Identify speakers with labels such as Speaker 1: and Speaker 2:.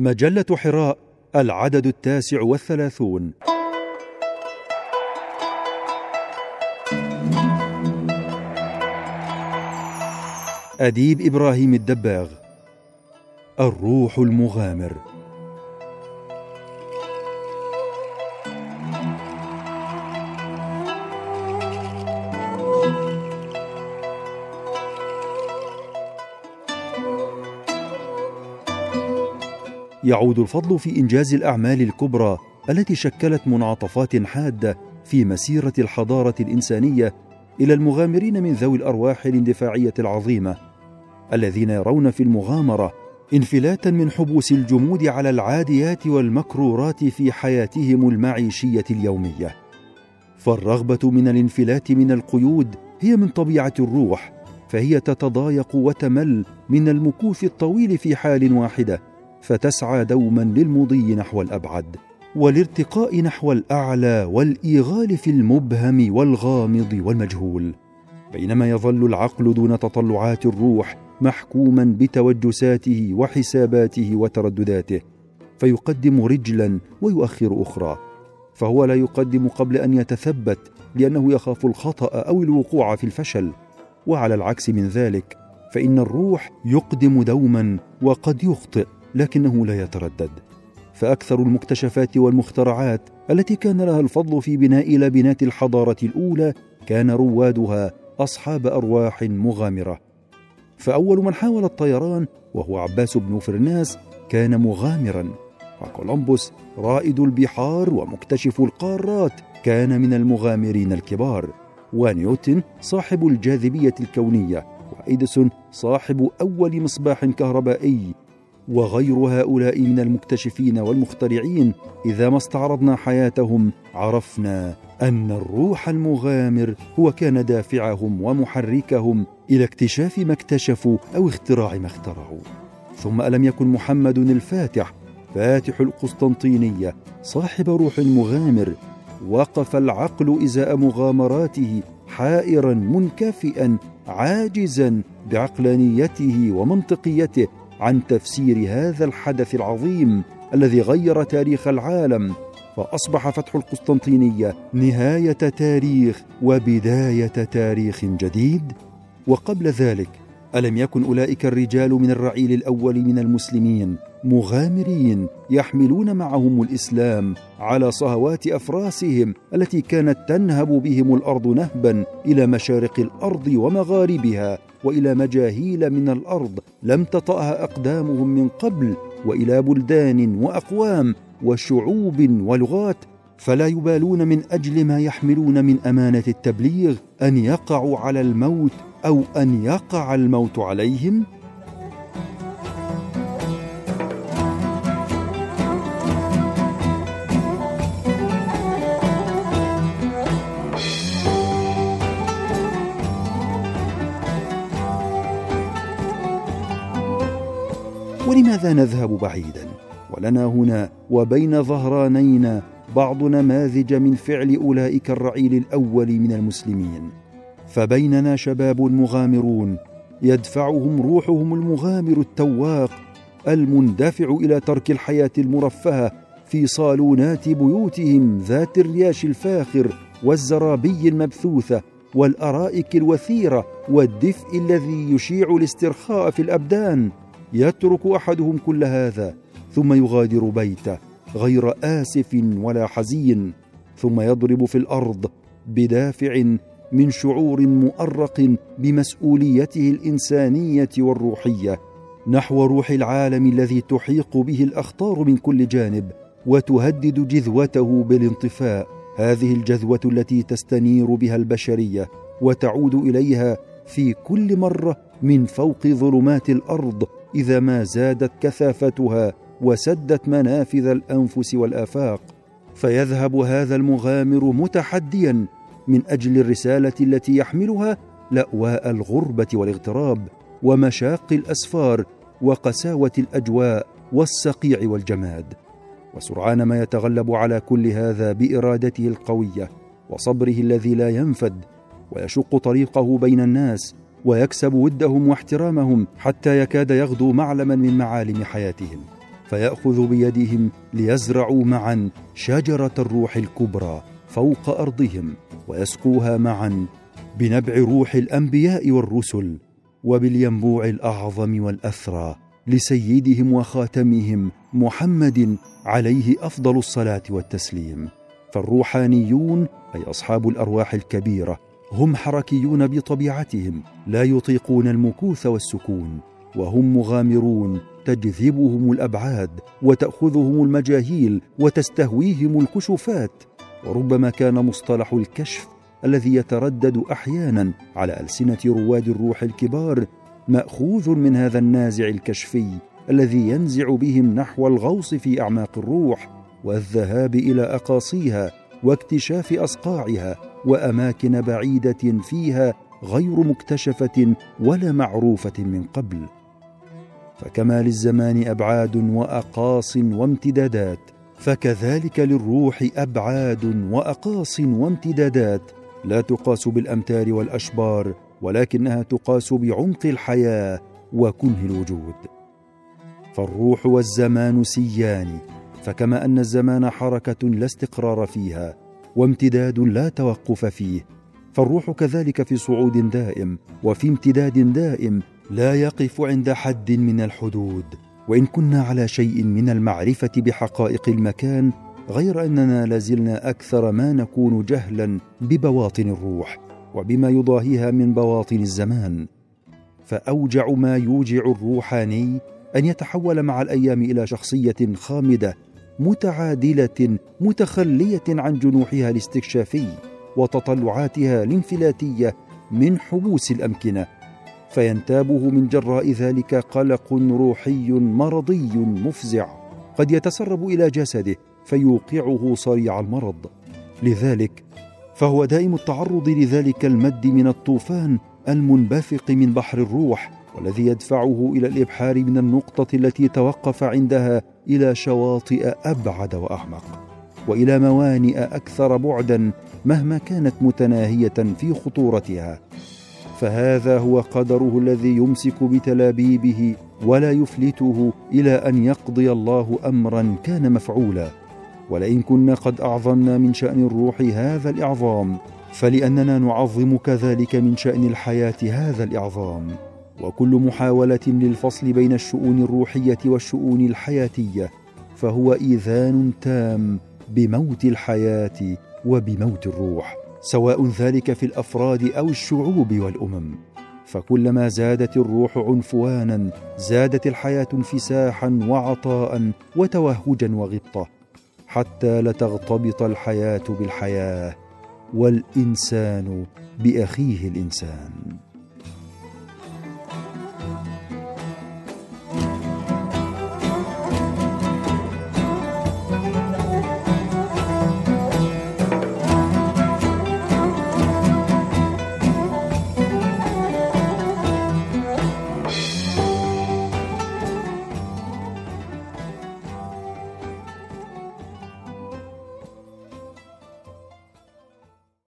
Speaker 1: مجلة حراء العدد التاسع والثلاثون. أديب إبراهيم الدباغ الروح المغامر. يعود الفضل في إنجاز الأعمال الكبرى التي شكلت منعطفات حادة في مسيرة الحضارة الإنسانية إلى المغامرين من ذوي الأرواح الاندفاعية العظيمة الذين يرون في المغامرة انفلاتا من حبوس الجمود على العاديات والمكرورات في حياتهم المعيشية اليومية. فالرغبة من الانفلات من القيود هي من طبيعة الروح فهي تتضايق وتمل من المكوث الطويل في حال واحدة. فتسعى دوما للمضي نحو الأبعد والارتقاء نحو الأعلى والإيغال في المبهم والغامض والمجهول. بينما يظل العقل دون تطلعات الروح محكوما بتوجساته وحساباته وتردداته فيقدم رجلا ويؤخر أخرى. فهو لا يقدم قبل أن يتثبت لأنه يخاف الخطأ أو الوقوع في الفشل. وعلى العكس من ذلك فإن الروح يقدم دوما وقد يخطئ. لكنه لا يتردد. فأكثر المكتشفات والمخترعات التي كان لها الفضل في بناء لبنات الحضارة الأولى كان روادها أصحاب أرواح مغامرة. فأول من حاول الطيران وهو عباس بن فرناس كان مغامرا. وكولومبوس رائد البحار ومكتشف القارات كان من المغامرين الكبار. ونيوتن صاحب الجاذبية الكونية وإيدسون صاحب أول مصباح كهربائي وغير هؤلاء من المكتشفين والمخترعين إذا ما استعرضنا حياتهم عرفنا أن الروح المغامر هو كان دافعهم ومحركهم إلى اكتشاف ما اكتشفوا أو اختراع ما اخترعوا. ثم ألم يكن محمد الفاتح فاتح القسطنطينية صاحب روح مغامر وقف العقل إزاء مغامراته حائرا منكفئا عاجزا بعقلانيته ومنطقيته عن تفسير هذا الحدث العظيم الذي غير تاريخ العالم فأصبح فتح القسطنطينية نهاية تاريخ وبداية تاريخ جديد. وقبل ذلك ألم يكن أولئك الرجال من الرعيل الأول من المسلمين؟ مغامرين يحملون معهم الإسلام على صهوات أفراسهم التي كانت تنهب بهم الأرض نهبا إلى مشارق الأرض ومغاربها وإلى مجاهيل من الأرض لم تطأها أقدامهم من قبل وإلى بلدان وأقوام وشعوب ولغات فلا يبالون من أجل ما يحملون من أمانة التبليغ أن يقعوا على الموت أو أن يقع الموت عليهم؟ ولماذا نذهب بعيدا؟ ولنا هنا وبين ظهرانينا بعض نماذج من فعل أولئك الرعيل الأول من المسلمين. فبيننا شباب مغامرون يدفعهم روحهم المغامر التواق المندفع إلى ترك الحياة المرفهة في صالونات بيوتهم ذات الرياش الفاخر والزرابي المبثوثة والأرائك الوثيرة والدفء الذي يشيع الاسترخاء في الأبدان. يترك أحدهم كل هذا ثم يغادر بيته غير آسف ولا حزين ثم يضرب في الأرض بدافع من شعور مؤرق بمسؤوليته الإنسانية والروحية نحو روح العالم الذي تحيق به الأخطار من كل جانب وتهدد جذوته بالانطفاء. هذه الجذوة التي تستنير بها البشرية وتعود إليها في كل مرة من فوق ظلمات الأرض إذا ما زادت كثافتها وسدت منافذ الأنفس والآفاق فيذهب هذا المغامر متحديا من أجل الرسالة التي يحملها لأواء الغربة والاغتراب ومشاق الأسفار وقساوة الأجواء والصقيع والجماد. وسرعان ما يتغلب على كل هذا بإرادته القوية وصبره الذي لا ينفد ويشق طريقه بين الناس ويكسب ودهم واحترامهم حتى يكاد يغدو معلما من معالم حياتهم. فيأخذ بيدهم ليزرعوا معا شجرة الروح الكبرى فوق أرضهم ويسقوها معا بنبع روح الأنبياء والرسل وبالينبوع الأعظم والأثرى لسيدهم وخاتمهم محمد عليه أفضل الصلاة والتسليم. فالروحانيون أي أصحاب الأرواح الكبيرة هم حركيون بطبيعتهم لا يطيقون المكوث والسكون وهم مغامرون تجذبهم الأبعاد وتأخذهم المجاهيل وتستهويهم الكشوفات. وربما كان مصطلح الكشف الذي يتردد أحيانا على ألسنة رواد الروح الكبار مأخوذ من هذا النازع الكشفي الذي ينزع بهم نحو الغوص في أعماق الروح والذهاب إلى أقاصيها واكتشاف أصقاعها وأماكن بعيدة فيها غير مكتشفة ولا معروفة من قبل. فكما للزمان أبعاد وأقاص وامتدادات فكذلك للروح أبعاد وأقاص وامتدادات. لا تقاس بالأمتار والأشبار ولكنها تقاس بعمق الحياة وكنه الوجود. فالروح والزمان سيان فكما أن الزمان حركة لا استقرار فيها وامتداد لا توقف فيه فالروح كذلك في صعود دائم وفي امتداد دائم لا يقف عند حد من الحدود. وإن كنا على شيء من المعرفة بحقائق المكان غير أننا لازلنا أكثر ما نكون جهلا ببواطن الروح وبما يضاهيها من بواطن الزمان. فأوجع ما يوجع الروحاني أن يتحول مع الأيام إلى شخصية خامدة متعادلة متخلية عن جنوحها الاستكشافي وتطلعاتها الانفلاتية من حبوس الأمكنة فينتابه من جراء ذلك قلق روحي مرضي مفزع. قد يتسرب إلى جسده فيوقعه صريع المرض. لذلك فهو دائم التعرض لذلك المد من الطوفان المنبثق من بحر الروح والذي يدفعه إلى الإبحار من النقطة التي توقف عندها إلى شواطئ أبعد وأعمق وإلى موانئ أكثر بعدا مهما كانت متناهية في خطورتها. فهذا هو قدره الذي يمسك بتلابيبه ولا يفلته إلى أن يقضي الله امرا كان مفعولا. ولئن كنا قد أعظمنا من شأن الروح هذا الإعظام فلأننا نعظم كذلك من شأن الحياة هذا الإعظام. وكل محاولة للفصل بين الشؤون الروحية والشؤون الحياتية فهو إيذان تام بموت الحياة وبموت الروح سواء ذلك في الأفراد أو الشعوب والأمم. فكلما زادت الروح عنفوانا زادت الحياة انفساحا وعطاء وتوهجا وغبطة حتى لتغتبط الحياة بالحياة والإنسان بأخيه الإنسان.